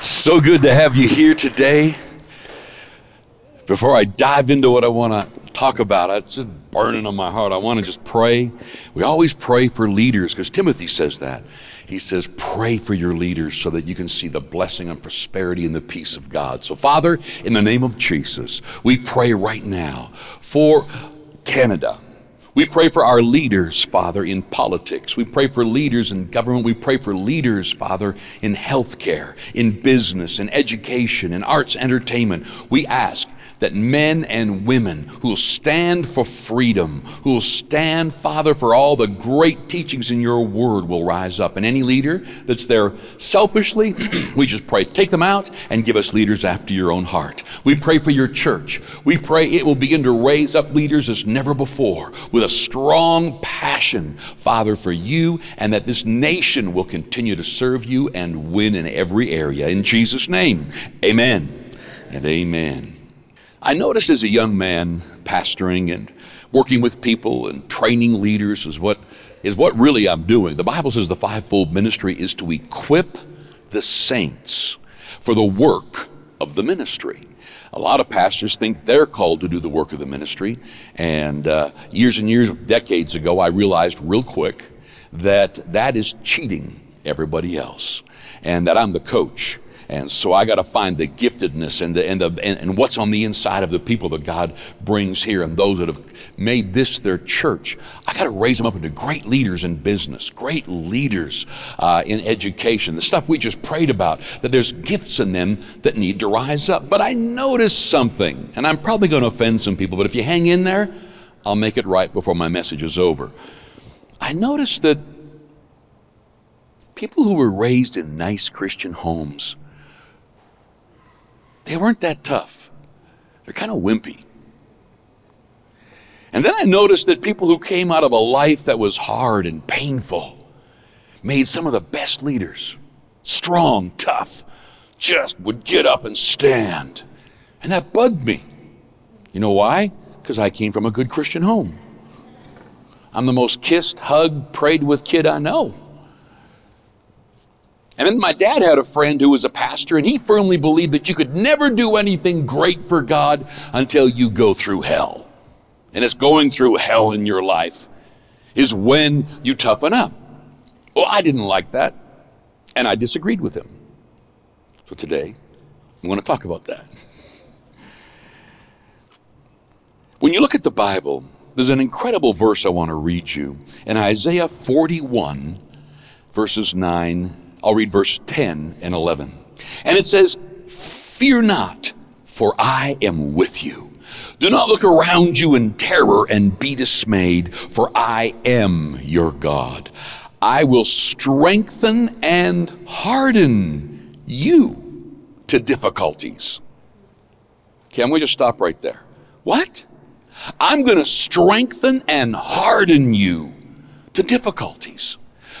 So good to have you here today. Before I dive into what I want to talk about, it's just burning on my heart. I want to just pray. We always pray for leaders because Timothy says that. He says, Pray for your leaders so that you can see the blessing and prosperity and the peace of God. So, Father, in the name of Jesus, we pray right now for Canada. We pray for our leaders, Father, in politics. We pray for leaders in government. We pray for leaders, Father, in healthcare, in business, in education, in arts, entertainment. We ask that men and women who will stand for freedom, who will stand, Father, for all the great teachings in your word will rise up. And any leader that's there selfishly, we just pray, take them out and give us leaders after your own heart. We pray for your church. We pray it will begin to raise up leaders as never before with a strong passion, Father, for you, and that this nation will continue to serve you and win in every area. In Jesus' name, amen and amen. I noticed as a young man pastoring and working with people and training leaders is what is what really I'm doing. The Bible says the fivefold ministry is to equip the saints for the work of the ministry. A lot of pastors think they're called to do the work of the ministry, and uh, years and years, decades ago, I realized real quick that that is cheating everybody else, and that I'm the coach and so I got to find the giftedness and, the, and, the, and, and, what's on the inside of the people that God brings here and those that have made this their church. I got to raise them up into great leaders in business, great leaders uh, in education, the stuff we just prayed about, that there's gifts in them that need to rise up. But I noticed something, and I'm probably going to offend some people, but if you hang in there, I'll make it right before my message is over. I noticed that people who were raised in nice Christian homes, they weren't that tough. They're kind of wimpy. And then I noticed that people who came out of a life that was hard and painful made some of the best leaders. Strong, tough, just would get up and stand. And that bugged me. You know why? Because I came from a good Christian home. I'm the most kissed, hugged, prayed with kid I know. And then my dad had a friend who was a pastor, and he firmly believed that you could never do anything great for God until you go through hell. And it's going through hell in your life is when you toughen up. Well, I didn't like that, and I disagreed with him. So today, I'm going to talk about that. When you look at the Bible, there's an incredible verse I want to read you in Isaiah 41, verses 9 I'll read verse 10 and 11. And it says, Fear not, for I am with you. Do not look around you in terror and be dismayed, for I am your God. I will strengthen and harden you to difficulties. Can to just stop right there. What? I'm going to strengthen and harden you to difficulties.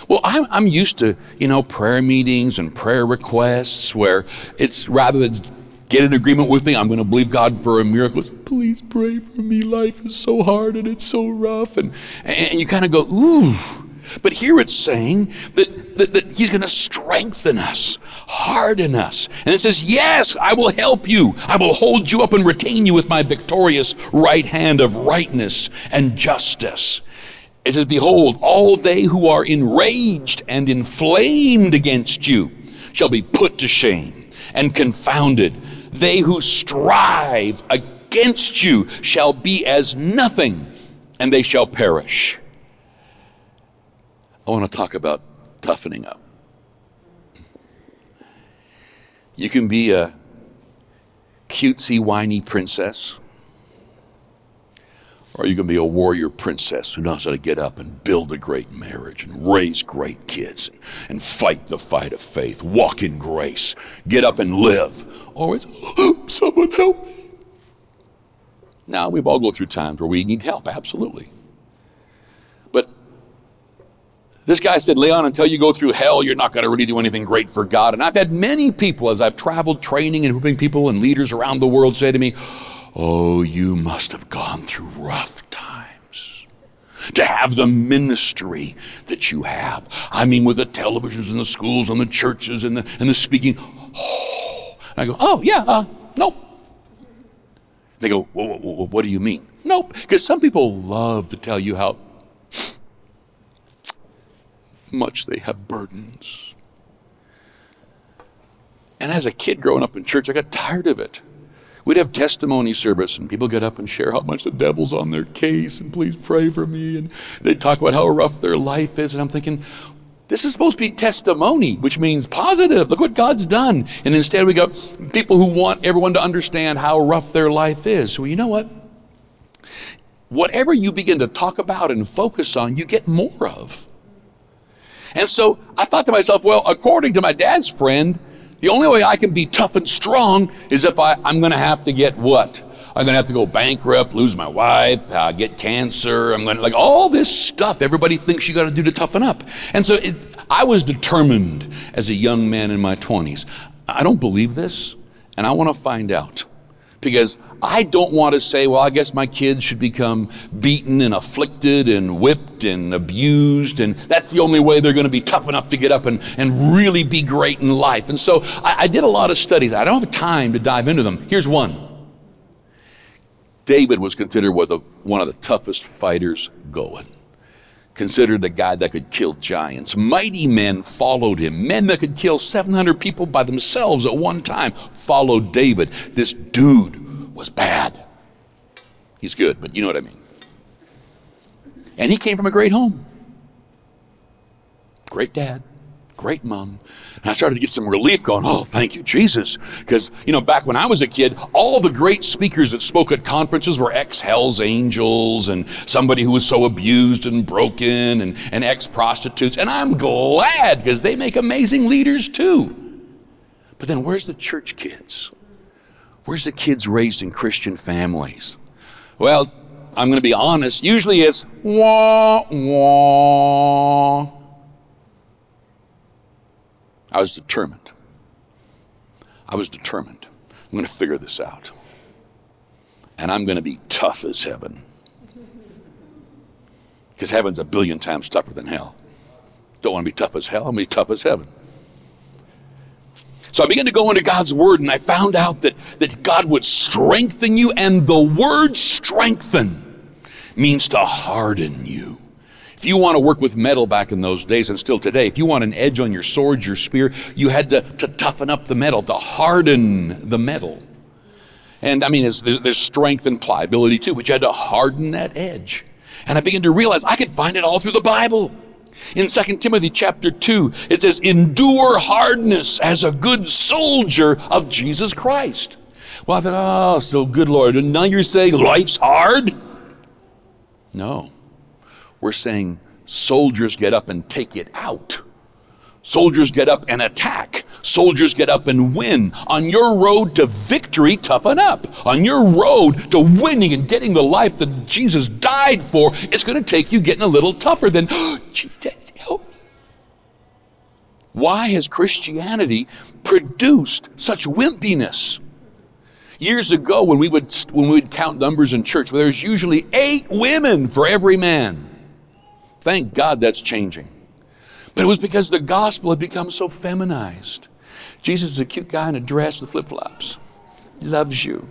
Well, I'm, I'm used to, you know, prayer meetings and prayer requests where it's rather than get an agreement with me, I'm going to believe God for a miracle. Please pray for me. Life is so hard and it's so rough. And, and you kind of go, ooh. But here it's saying that, that, that He's going to strengthen us, harden us. And it says, Yes, I will help you. I will hold you up and retain you with my victorious right hand of rightness and justice. It says, Behold, all they who are enraged and inflamed against you shall be put to shame and confounded. They who strive against you shall be as nothing, and they shall perish. I want to talk about toughening up. You can be a cutesy, whiny princess or you going to be a warrior princess who knows how to get up and build a great marriage and raise great kids and fight the fight of faith, walk in grace, get up and live. It's, oh, someone help me. Now, we've all go through times where we need help, absolutely. But this guy said, Leon, until you go through hell, you're not going to really do anything great for God. And I've had many people, as I've traveled training and helping people and leaders around the world, say to me, Oh, you must have gone through rough times to have the ministry that you have. I mean, with the televisions and the schools and the churches and the, and the speaking. Oh, I go, oh, yeah, uh, nope. They go, what do you mean? Nope. Because some people love to tell you how much they have burdens. And as a kid growing up in church, I got tired of it. We'd have testimony service, and people get up and share how much the devil's on their case, and please pray for me. And they'd talk about how rough their life is. And I'm thinking, this is supposed to be testimony, which means positive. Look what God's done. And instead, we got people who want everyone to understand how rough their life is. Well, you know what? Whatever you begin to talk about and focus on, you get more of. And so I thought to myself, well, according to my dad's friend, the only way I can be tough and strong is if I, I'm going to have to get what? I'm going to have to go bankrupt, lose my wife, uh, get cancer. I'm going to, like, all this stuff everybody thinks you got to do to toughen up. And so it, I was determined as a young man in my 20s. I don't believe this, and I want to find out because I don't want to say, well, I guess my kids should become beaten and afflicted and whipped and abused, and that's the only way they're going to be tough enough to get up and, and really be great in life. And so I, I did a lot of studies. I don't have time to dive into them. Here's one David was considered one of the toughest fighters going considered a guy that could kill giants. Mighty men followed him. Men that could kill 700 people by themselves at one time followed David. This dude was bad. He's good, but you know what I mean. And he came from a great home. Great dad, great mom. And I started to get some relief going, oh, thank you, Jesus. Because, you know, back when I was a kid, all the great speakers that spoke at conferences were ex Hell's Angels and somebody who was so abused and broken and, and ex prostitutes. And I'm glad because they make amazing leaders too. But then where's the church kids? Where's the kids raised in Christian families? Well, I'm going to be honest. Usually it's wah, wah. I was determined. I was determined. I'm going to figure this out. And I'm going to be tough as heaven. Because heaven's a billion times tougher than hell. Don't want to be tough as hell, I'm going to be tough as heaven. So I began to go into God's Word and I found out that, that God would strengthen you, and the word strengthen means to harden you. If you want to work with metal back in those days and still today, if you want an edge on your sword, your spear, you had to, to toughen up the metal, to harden the metal. And I mean, there's, there's strength and pliability too, but you had to harden that edge. And I began to realize I could find it all through the Bible. In 2 Timothy chapter 2, it says, Endure hardness as a good soldier of Jesus Christ. Well, I thought, oh, so good Lord. And now you're saying life's hard? No. We're saying soldiers get up and take it out. Soldiers get up and attack. Soldiers get up and win. On your road to victory, toughen up. On your road to winning and getting the life that Jesus died for, it's going to take you getting a little tougher than, Jesus, help. me. Why has Christianity produced such wimpiness? Years ago, when we would when we would count numbers in church, well, there's usually eight women for every man. Thank God that's changing. But it was because the gospel had become so feminized. Jesus is a cute guy in a dress with flip flops. Loves you.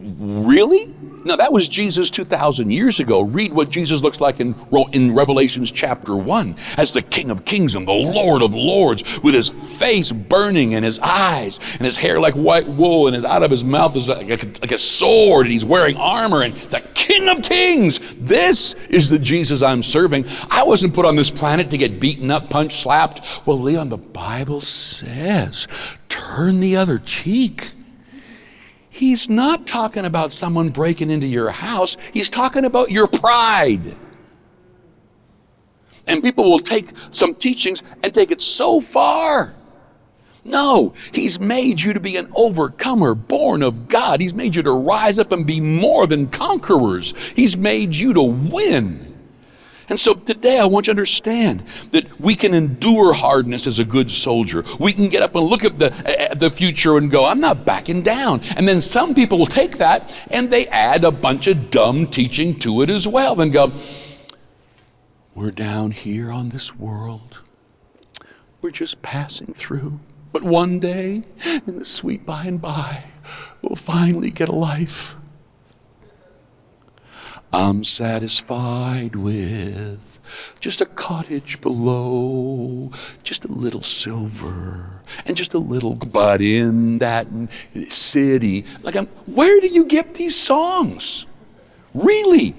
Really? Now, that was Jesus 2,000 years ago. Read what Jesus looks like in, in Revelations chapter 1 as the King of Kings and the Lord of Lords, with his face burning and his eyes and his hair like white wool and his out of his mouth is like a, like a sword and he's wearing armor and the King of Kings. This is the Jesus I'm serving. I wasn't put on this planet to get beaten up, punched, slapped. Well, Leon, the Bible says, turn the other cheek. He's not talking about someone breaking into your house, he's talking about your pride. And people will take some teachings and take it so far. No, He's made you to be an overcomer, born of God. He's made you to rise up and be more than conquerors. He's made you to win. And so today I want you to understand that we can endure hardness as a good soldier. We can get up and look at the, at the future and go, I'm not backing down. And then some people will take that and they add a bunch of dumb teaching to it as well and go, We're down here on this world. We're just passing through. But one day, in the sweet by and by, we'll finally get a life. I'm satisfied with just a cottage below, just a little silver, and just a little. But in that city, like, I'm, where do you get these songs? Really?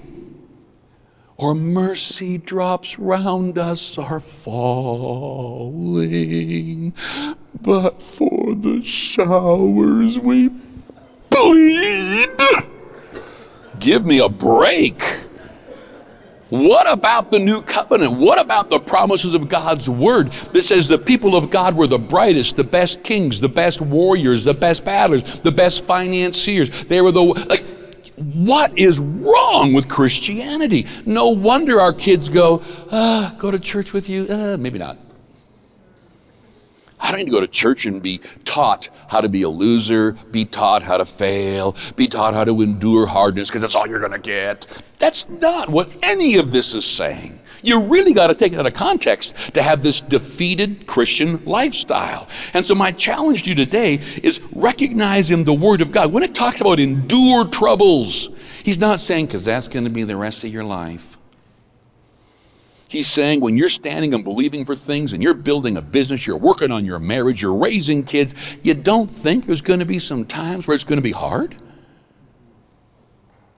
Or mercy drops round us are falling, but for the showers we bleed. Give me a break. What about the new covenant? What about the promises of God's word that says the people of God were the brightest, the best kings, the best warriors, the best battlers, the best financiers? They were the like what is wrong with Christianity? No wonder our kids go, uh, go to church with you? Uh, maybe not. I don't need to go to church and be taught how to be a loser, be taught how to fail, be taught how to endure hardness because that's all you're going to get. That's not what any of this is saying. You really got to take it out of context to have this defeated Christian lifestyle. And so, my challenge to you today is recognize in the Word of God, when it talks about endure troubles, He's not saying, because that's going to be the rest of your life. He's saying when you're standing and believing for things and you're building a business, you're working on your marriage, you're raising kids, you don't think there's going to be some times where it's going to be hard?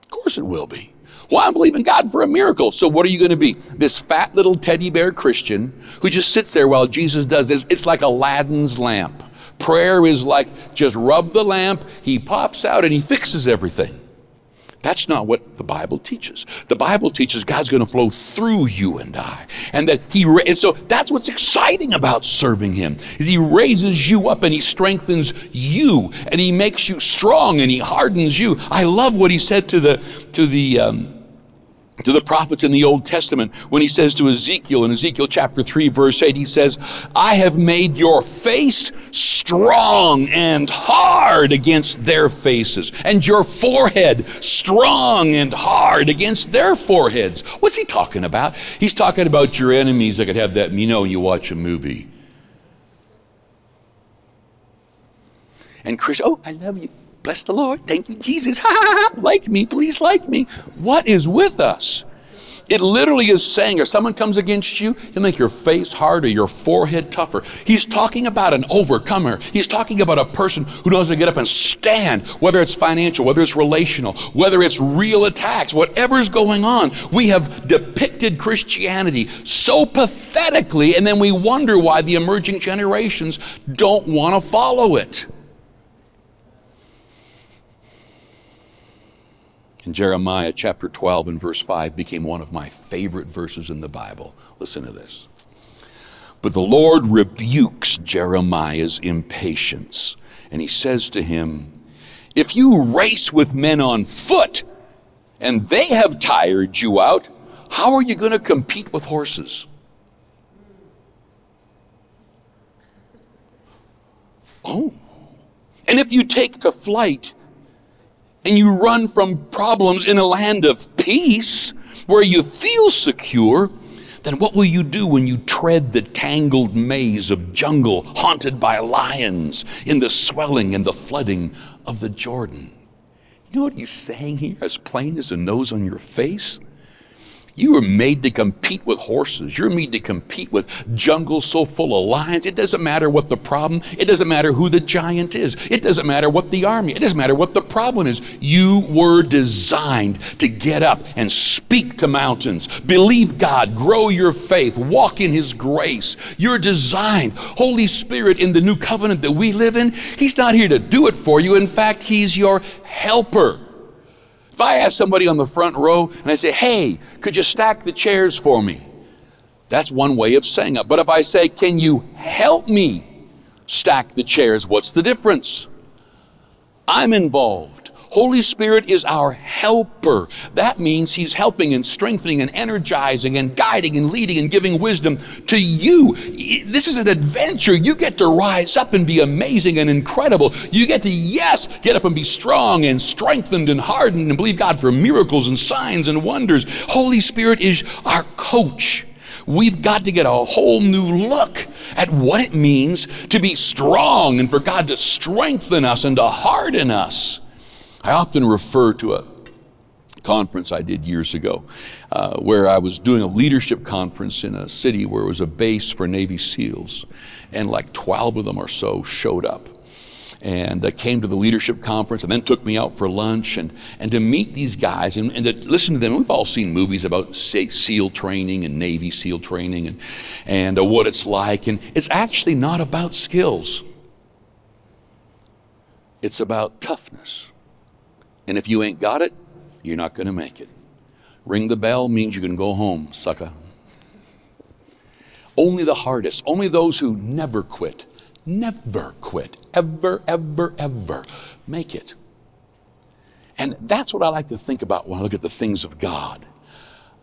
Of course it will be. Well, I'm believing God for a miracle. So what are you going to be? This fat little teddy bear Christian who just sits there while Jesus does this. It's like Aladdin's lamp. Prayer is like just rub the lamp, he pops out and he fixes everything. That's not what the Bible teaches. The Bible teaches God's going to flow through you and I, and that He. And so that's what's exciting about serving Him is He raises you up and He strengthens you, and He makes you strong and He hardens you. I love what He said to the to the. Um, to the prophets in the Old Testament when he says to Ezekiel in Ezekiel chapter 3 verse 8 he says I have made your face strong and hard against their faces and your forehead strong and hard against their foreheads. What's he talking about? He's talking about your enemies that could have that you know you watch a movie. And Chris oh I love you Bless the Lord. Thank you, Jesus. like me, please like me. What is with us? It literally is saying, if someone comes against you, he'll make your face harder, your forehead tougher. He's talking about an overcomer. He's talking about a person who knows how to get up and stand, whether it's financial, whether it's relational, whether it's real attacks, whatever's going on. We have depicted Christianity so pathetically, and then we wonder why the emerging generations don't want to follow it. And Jeremiah chapter 12 and verse 5 became one of my favorite verses in the Bible. Listen to this. But the Lord rebukes Jeremiah's impatience, and he says to him, If you race with men on foot and they have tired you out, how are you going to compete with horses? Oh. And if you take to flight and you run from problems in a land of peace where you feel secure, then what will you do when you tread the tangled maze of jungle haunted by lions in the swelling and the flooding of the Jordan? You know what he's saying here, as plain as a nose on your face? You were made to compete with horses. You're made to compete with jungles so full of lions. It doesn't matter what the problem, it doesn't matter who the giant is, it doesn't matter what the army, it doesn't matter what the problem is. You were designed to get up and speak to mountains, believe God, grow your faith, walk in His grace. You're designed. Holy Spirit, in the new covenant that we live in, He's not here to do it for you. In fact, He's your helper. If I ask somebody on the front row and I say, hey, could you stack the chairs for me? That's one way of saying it. But if I say, can you help me stack the chairs? What's the difference? I'm involved. Holy Spirit is our helper. That means He's helping and strengthening and energizing and guiding and leading and giving wisdom to you. This is an adventure. You get to rise up and be amazing and incredible. You get to, yes, get up and be strong and strengthened and hardened and believe God for miracles and signs and wonders. Holy Spirit is our coach. We've got to get a whole new look at what it means to be strong and for God to strengthen us and to harden us. I often refer to a conference I did years ago uh, where I was doing a leadership conference in a city where it was a base for Navy SEALs, and like 12 of them or so showed up and uh, came to the leadership conference and then took me out for lunch and, and to meet these guys and, and to listen to them. We've all seen movies about SEAL training and Navy SEAL training and, and uh, what it's like. And it's actually not about skills, it's about toughness. And if you ain't got it, you're not going to make it. Ring the bell means you can go home, sucker. Only the hardest, only those who never quit never quit, ever, ever, ever make it. And that's what I like to think about when I look at the things of God.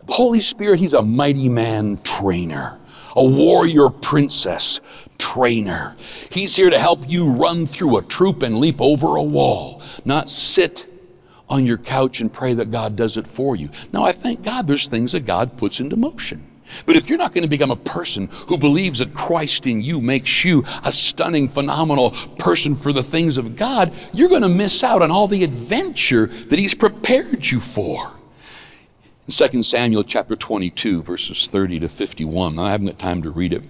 The Holy Spirit, He's a mighty man trainer, a warrior princess trainer. He's here to help you run through a troop and leap over a wall, not sit on your couch and pray that God does it for you. Now, I thank God there's things that God puts into motion. But if you're not going to become a person who believes that Christ in you makes you a stunning, phenomenal person for the things of God, you're going to miss out on all the adventure that He's prepared you for. In 2 Samuel chapter 22, verses 30 to 51. I haven't got time to read it.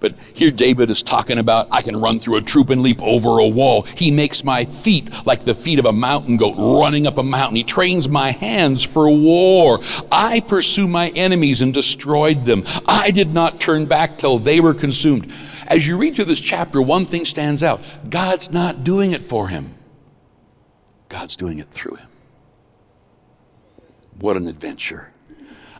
But here David is talking about I can run through a troop and leap over a wall. He makes my feet like the feet of a mountain goat running up a mountain. He trains my hands for war. I pursue my enemies and destroyed them. I did not turn back till they were consumed. As you read through this chapter, one thing stands out God's not doing it for him, God's doing it through him. What an adventure.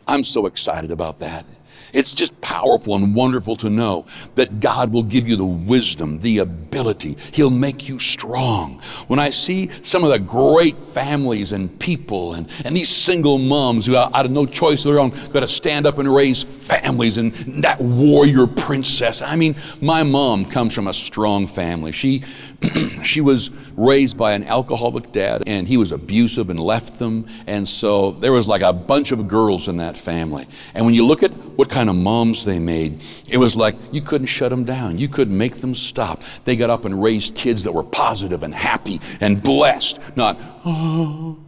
I'm so excited about that. It's just powerful and wonderful to know that God will give you the wisdom, the ability. He'll make you strong. When I see some of the great families and people and, and these single moms who, out of no choice of their own, got to stand up and raise families and that warrior princess. I mean, my mom comes from a strong family. She she was raised by an alcoholic dad and he was abusive and left them. And so there was like a bunch of girls in that family. And when you look at what kind of moms they made, it was like you couldn't shut them down. You couldn't make them stop. They got up and raised kids that were positive and happy and blessed, not, oh.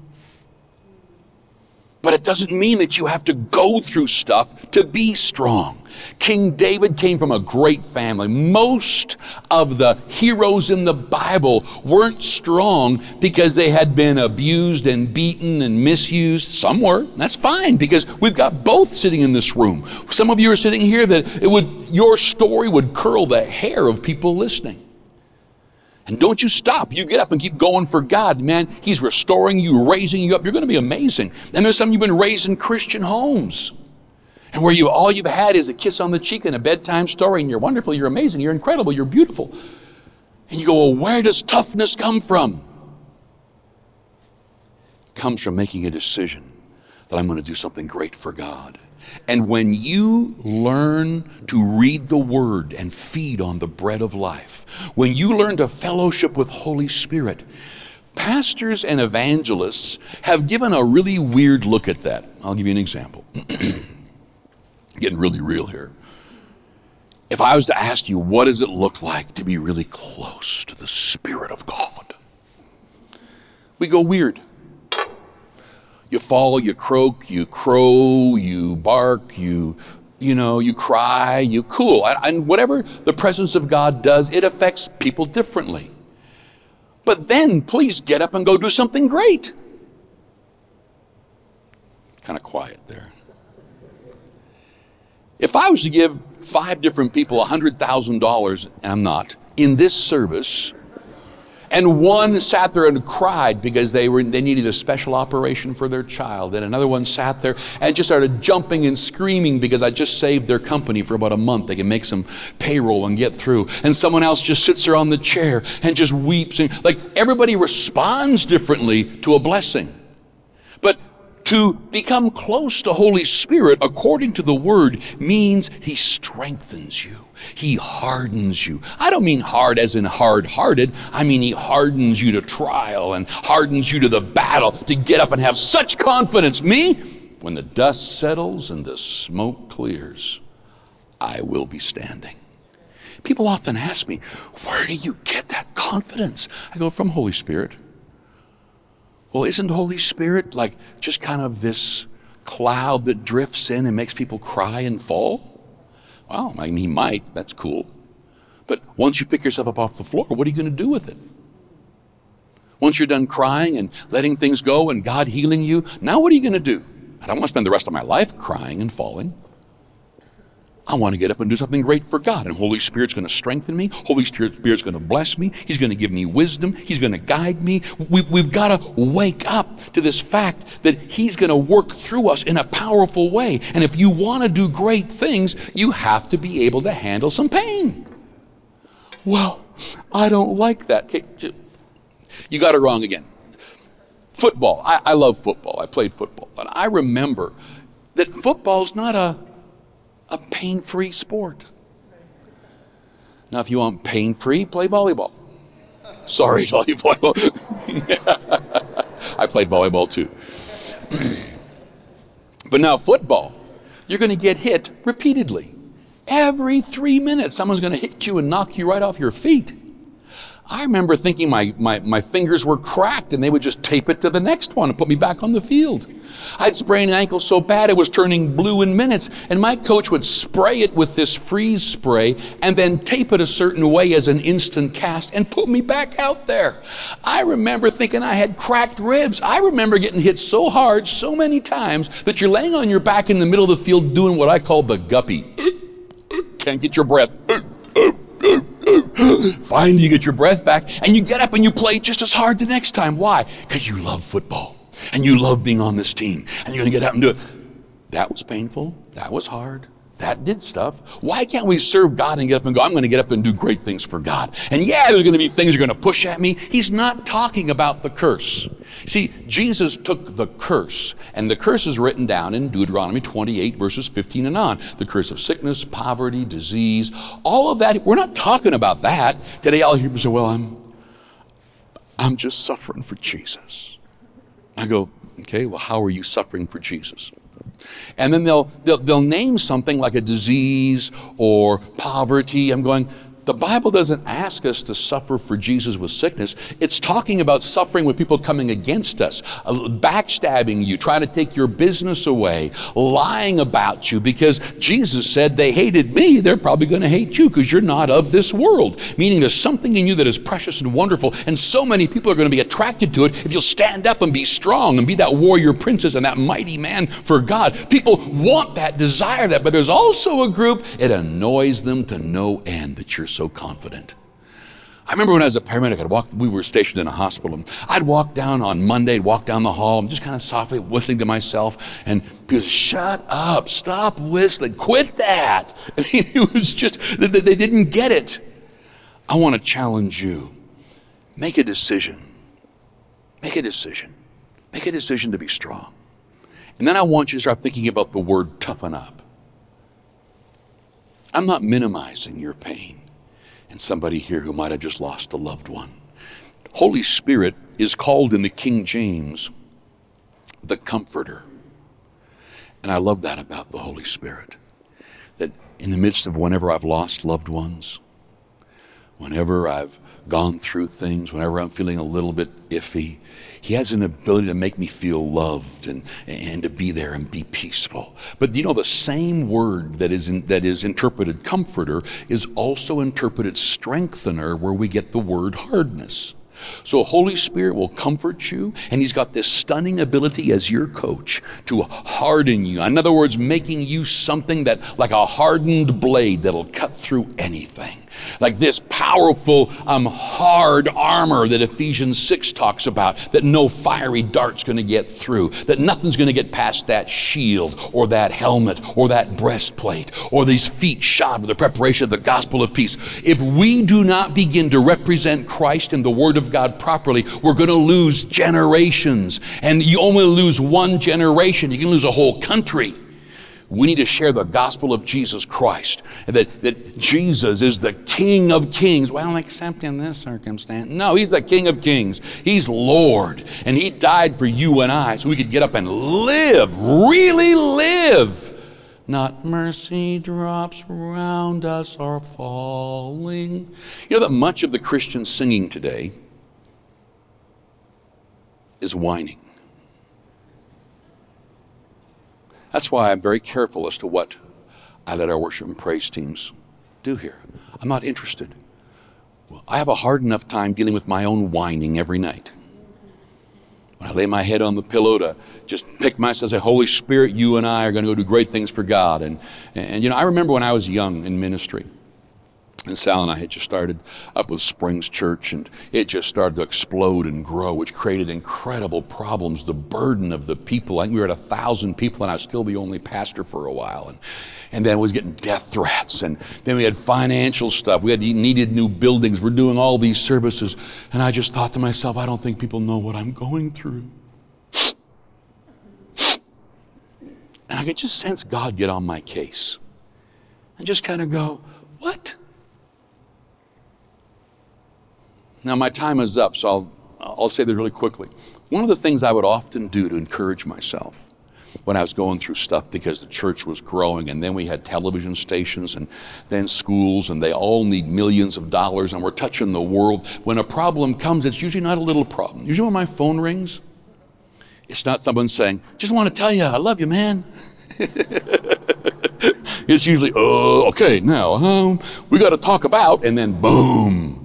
But it doesn't mean that you have to go through stuff to be strong. King David came from a great family. Most of the heroes in the Bible weren't strong because they had been abused and beaten and misused. Some were. That's fine because we've got both sitting in this room. Some of you are sitting here that it would your story would curl the hair of people listening. And don't you stop. You get up and keep going for God, man. He's restoring you, raising you up. You're going to be amazing. And there's some of you have been raised in Christian homes and where you all you've had is a kiss on the cheek and a bedtime story, and you're wonderful, you're amazing, you're incredible, you're beautiful. And you go, well, where does toughness come from? It comes from making a decision that I'm going to do something great for God. And when you learn to read the Word and feed on the bread of life, when you learn to fellowship with Holy Spirit, pastors and evangelists have given a really weird look at that. I'll give you an example. getting really real here. If I was to ask you, what does it look like to be really close to the Spirit of God? We go weird. You fall, you croak, you crow, you bark, you, you know, you cry, you cool. And whatever the presence of God does, it affects people differently. But then please get up and go do something great. Kind of quiet there. If I was to give five different people $100,000, and I'm not, in this service, and one sat there and cried because they were they needed a special operation for their child and another one sat there and just started jumping and screaming because i just saved their company for about a month. They can make some payroll and get through. And someone else just sits there on the chair and just weeps. And like everybody responds differently to a blessing. But to become close to Holy Spirit, according to the Word, means He strengthens you. He hardens you. I don't mean hard as in hard hearted. I mean He hardens you to trial and hardens you to the battle to get up and have such confidence. Me, when the dust settles and the smoke clears, I will be standing People often ask me, Where do you get that confidence? I go, From Holy Spirit. Well, isn't Holy Spirit like just kind of this cloud that drifts in and makes people cry and fall? Well, I mean, he might. That's cool. But once you pick yourself up off the floor, what are you going to do with it? Once you're done crying and letting things go and God healing you, now what are you going to do? I don't want to spend the rest of my life crying and falling. I want to get up and do something great for God. And Holy Spirit's going to strengthen me. Holy Spirit's going to bless me. He's going to give me wisdom. He's going to guide me. We, we've got to wake up to this fact that He's going to work through us in a powerful way. And if you want to do great things, you have to be able to handle some pain. Well, I don't like that. You got it wrong again. Football. I, I love football. I played football. And I remember that football's not a a pain free sport. Now, if you want pain free, play volleyball. Sorry, volleyball. I played volleyball too. but now, football, you're going to get hit repeatedly. Every three minutes, someone's going to hit you and knock you right off your feet. I remember thinking my, my, my fingers were cracked and they would just tape it to the next one and put me back on the field. I'd sprained an ankle so bad it was turning blue in minutes, and my coach would spray it with this freeze spray and then tape it a certain way as an instant cast and put me back out there. I remember thinking I had cracked ribs. I remember getting hit so hard so many times that you're laying on your back in the middle of the field doing what I call the guppy. Can't get your breath. Finally, you get your breath back and you get up and you play just as hard the next time. Why? Because you love football and you love being on this team and you're going to get up and do it. That was painful. That was hard. That did stuff. Why can't we serve God and get up and go, I'm going to get up and do great things for God? And yeah, there's going to be things you're going to push at me. He's not talking about the curse. See, Jesus took the curse, and the curse is written down in Deuteronomy 28, verses 15 and on. The curse of sickness, poverty, disease, all of that. We're not talking about that. Today, I'll hear people say, Well, I'm, I'm just suffering for Jesus. I go, Okay, well, how are you suffering for Jesus? And then they'll, they'll, they'll name something like a disease or poverty. I'm going, the Bible doesn't ask us to suffer for Jesus with sickness. It's talking about suffering with people coming against us, uh, backstabbing you, trying to take your business away, lying about you, because Jesus said they hated me. They're probably going to hate you because you're not of this world. Meaning there's something in you that is precious and wonderful, and so many people are going to be attracted to it if you'll stand up and be strong and be that warrior princess and that mighty man for God. People want that, desire that, but there's also a group, it annoys them to no end that you're so confident. I remember when I was a paramedic, I'd walk, we were stationed in a hospital, and I'd walk down on Monday, walk down the hall, and just kind of softly whistling to myself, and people say, shut up, stop whistling, quit that. I mean, it was just, they, they didn't get it. I want to challenge you. Make a decision. Make a decision. Make a decision to be strong. And then I want you to start thinking about the word toughen up. I'm not minimizing your pain and somebody here who might have just lost a loved one. Holy Spirit is called in the King James the Comforter. And I love that about the Holy Spirit. That in the midst of whenever I've lost loved ones, whenever I've gone through things, whenever I'm feeling a little bit iffy, he has an ability to make me feel loved and, and to be there and be peaceful. But you know, the same word that is, in, that is interpreted comforter is also interpreted strengthener, where we get the word hardness. So, Holy Spirit will comfort you, and He's got this stunning ability as your coach to harden you. In other words, making you something that, like a hardened blade that'll cut through anything like this powerful, um, hard armor that Ephesians 6 talks about, that no fiery dart's going to get through, that nothing's going to get past that shield or that helmet or that breastplate or these feet shod with the preparation of the gospel of peace. If we do not begin to represent Christ and the Word of God properly, we're going to lose generations. And you only lose one generation, you can lose a whole country. We need to share the gospel of Jesus Christ. That, that Jesus is the King of kings. Well, except in this circumstance. No, He's the King of kings. He's Lord. And He died for you and I so we could get up and live, really live not mercy drops round us are falling. You know that much of the Christian singing today is whining. That's why I'm very careful as to what I let our worship and praise teams do here. I'm not interested. I have a hard enough time dealing with my own whining every night. When I lay my head on the pillow to just pick myself, say, Holy Spirit, you and I are going to go do great things for God. And, and, you know, I remember when I was young in ministry, and Sal and I had just started up with Springs Church, and it just started to explode and grow, which created incredible problems. The burden of the people, I think we were at a thousand people, and I was still the only pastor for a while. And, and then we was getting death threats, and then we had financial stuff. We had needed new buildings. We're doing all these services, and I just thought to myself, I don't think people know what I'm going through. And I could just sense God get on my case, and just kind of go, "What?" Now, my time is up, so I'll, I'll say this really quickly. One of the things I would often do to encourage myself when I was going through stuff because the church was growing, and then we had television stations and then schools, and they all need millions of dollars, and we're touching the world. When a problem comes, it's usually not a little problem. Usually, when my phone rings, it's not someone saying, Just want to tell you, I love you, man. it's usually, Oh, okay, now, um, we got to talk about, and then boom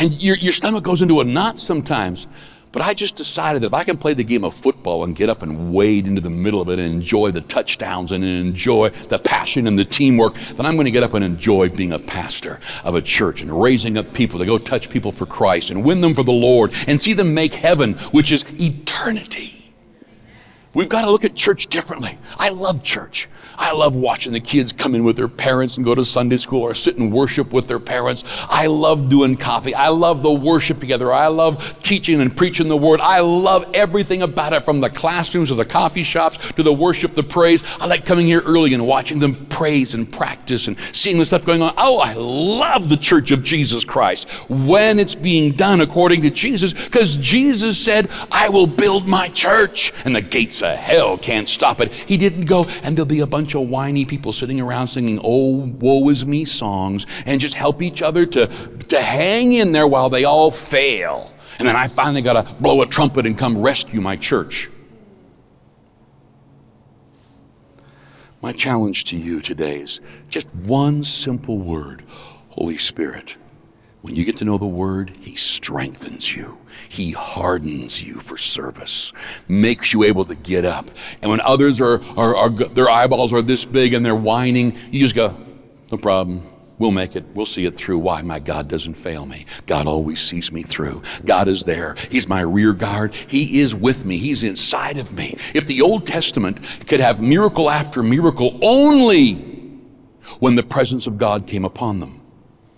and your, your stomach goes into a knot sometimes. But I just decided that if I can play the game of football and get up and wade into the middle of it and enjoy the touchdowns and enjoy the passion and the teamwork, then I'm going to get up and enjoy being a pastor of a church and raising up people to go touch people for Christ and win them for the Lord and see them make heaven, which is eternity. We've got to look at church differently. I love church. I love watching the kids come in with their parents and go to Sunday school or sit and worship with their parents. I love doing coffee. I love the worship together. I love teaching and preaching the word. I love everything about it from the classrooms or the coffee shops to the worship, the praise. I like coming here early and watching them praise and practice and seeing the stuff going on. Oh, I love the church of Jesus Christ when it's being done according to Jesus because Jesus said, I will build my church and the gates of hell can't stop it. He didn't go and there'll be a bunch bunch of whiny people sitting around singing oh woe is me songs and just help each other to, to hang in there while they all fail. And then I finally got to blow a trumpet and come rescue my church. My challenge to you today is just one simple word Holy Spirit. When you get to know the Word, He strengthens you. He hardens you for service, makes you able to get up. And when others are, are, are their eyeballs are this big and they're whining, you just go, no problem. We'll make it. We'll see it through. Why? My God doesn't fail me. God always sees me through. God is there. He's my rear guard. He is with me. He's inside of me. If the Old Testament could have miracle after miracle only when the presence of God came upon them,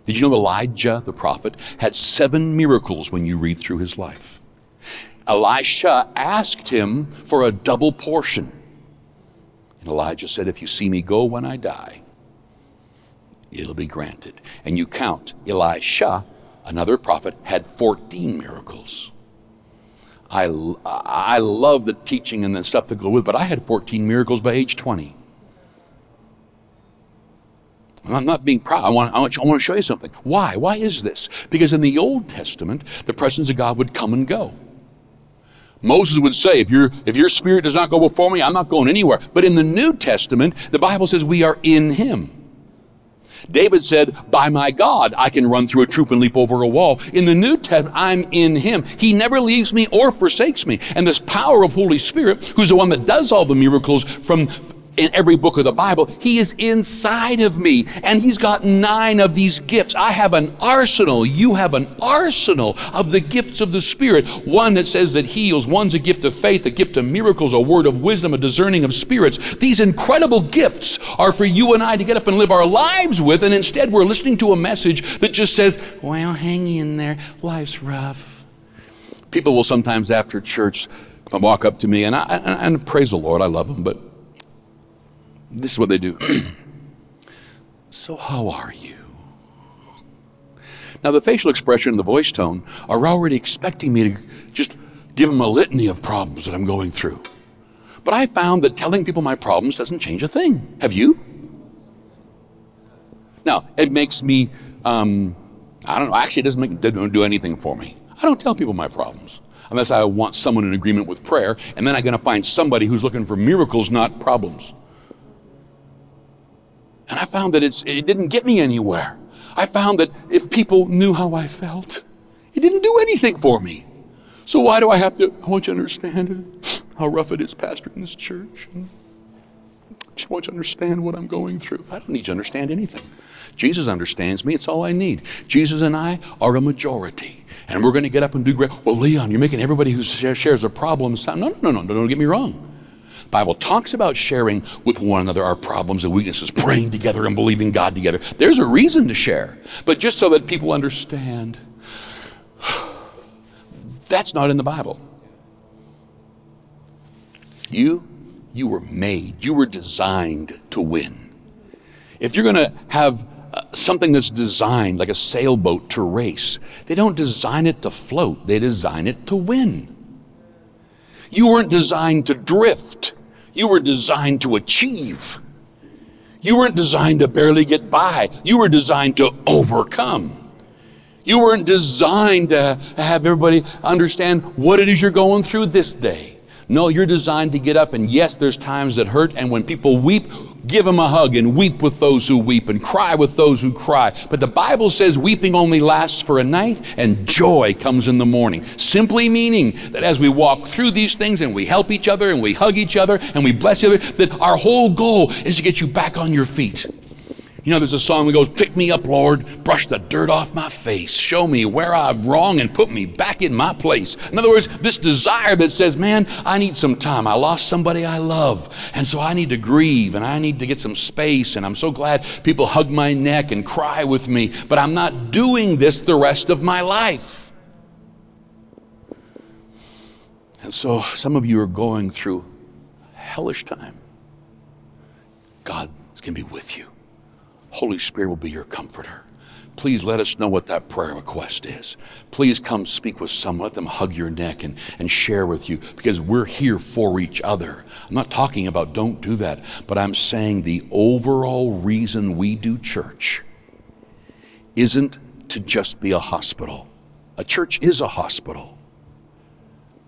did you know Elijah, the prophet, had seven miracles when you read through his life? Elisha asked him for a double portion. And Elijah said, If you see me go when I die, it'll be granted. And you count, Elisha, another prophet, had 14 miracles. I, I love the teaching and the stuff that go with, but I had 14 miracles by age 20. I'm not being proud. I want, I, want, I want to show you something. Why? Why is this? Because in the Old Testament, the presence of God would come and go. Moses would say, if, your if your spirit does not go before me, I'm not going anywhere. But in the New Testament, the Bible says we are in him. David said, By my God, I can run through a troop and leap over a wall. In the New Testament, I'm in him. He never leaves me or forsakes me. And this power of Holy Spirit, who's the one that does all the miracles from in every book of the Bible. He is inside of me, and He's got nine of these gifts. I have an arsenal. You have an arsenal of the gifts of the Spirit. One that says that heals, one's a gift of faith, a gift of miracles, a word of wisdom, a discerning of spirits. These incredible gifts are for you and I to get up and live our lives with, and instead we're listening to a message that just says, Well, hang in there, life's rough. People will sometimes after church walk up to me, and I and, and praise the Lord, I love them, but this is what they do. so, how are you? Now, the facial expression and the voice tone are already expecting me to just give them a litany of problems that I'm going through. But I found that telling people my problems doesn't change a thing. Have you? Now, it makes me, um, I don't know, actually, it doesn't, make, doesn't do anything for me. I don't tell people my problems unless I want someone in agreement with prayer, and then I'm going to find somebody who's looking for miracles, not problems. And I found that it didn't get me anywhere. I found that if people knew how I felt, it didn't do anything for me. So why do I have to? I want you to understand how rough it is pastoring this church. I just want you to understand what I'm going through. I don't need you to understand anything. Jesus understands me. It's all I need. Jesus and I are a majority. And we're going to get up and do great. Well, Leon, you're making everybody who shares a problem sound. No, no, no, no, don't get me wrong. Bible talks about sharing with one another our problems and weaknesses, praying together and believing God together. There's a reason to share. But just so that people understand, that's not in the Bible. You, you were made, you were designed to win. If you're going to have uh, something that's designed like a sailboat to race, they don't design it to float, they design it to win. You weren't designed to drift, you were designed to achieve. You weren't designed to barely get by, you were designed to overcome. You weren't designed to have everybody understand what it is you're going through this day. No, you're designed to get up, and yes, there's times that hurt, and when people weep, give them a hug and weep with those who weep and cry with those who cry. But the Bible says weeping only lasts for a night and joy comes in the morning. Simply meaning that as we walk through these things and we help each other and we hug each other and we bless each other, that our whole goal is to get you back on your feet. You know, there's a song that goes, Pick me up, Lord, brush the dirt off my face, show me where I'm wrong, and put me back in my place. In other words, this desire that says, Man, I need some time. I lost somebody I love, and so I need to grieve, and I need to get some space, and I'm so glad people hug my neck and cry with me, but I'm not doing this the rest of my life. And so some of you are going through hellish time. God can be with you. Holy Spirit will be your comforter. Please let us know what that prayer request is. Please come speak with someone. Let them hug your neck and, and share with you because we're here for each other. I'm not talking about don't do that, but I'm saying the overall reason we do church isn't to just be a hospital. A church is a hospital,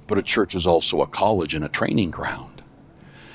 but a church is also a college and a training ground.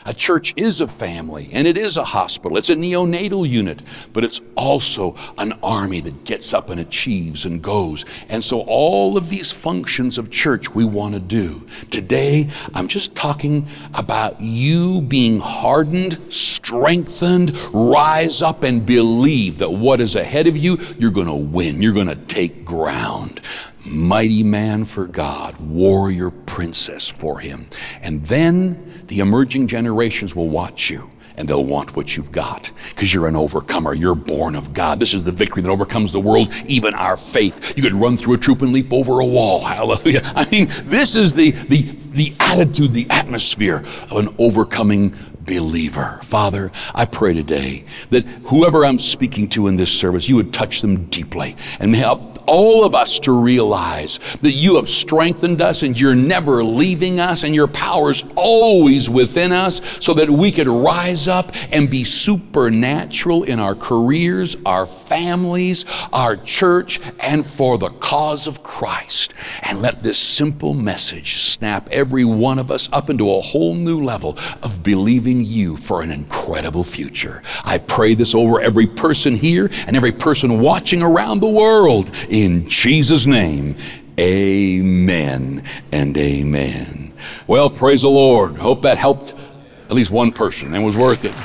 A church is a family and it is a hospital. It's a neonatal unit, but it's also an army that gets up and achieves and goes. And so, all of these functions of church we want to do. Today, I'm just talking about you being hardened, strengthened, rise up and believe that what is ahead of you, you're going to win. You're going to take ground mighty man for God, warrior princess for him. And then the emerging generations will watch you and they'll want what you've got because you're an overcomer. You're born of God. This is the victory that overcomes the world, even our faith. You could run through a troop and leap over a wall. Hallelujah. I mean, this is the, the, the attitude, the atmosphere of an overcoming believer. Father, I pray today that whoever I'm speaking to in this service, you would touch them deeply and may help all of us to realize that you have strengthened us and you're never leaving us and your power is always within us so that we could rise up and be supernatural in our careers, our families, our church, and for the cause of Christ. And let this simple message snap every one of us up into a whole new level of believing you for an incredible future. I pray this over every person here and every person watching around the world in Jesus' name, amen and amen. Well, praise the Lord. Hope that helped at least one person and was worth it.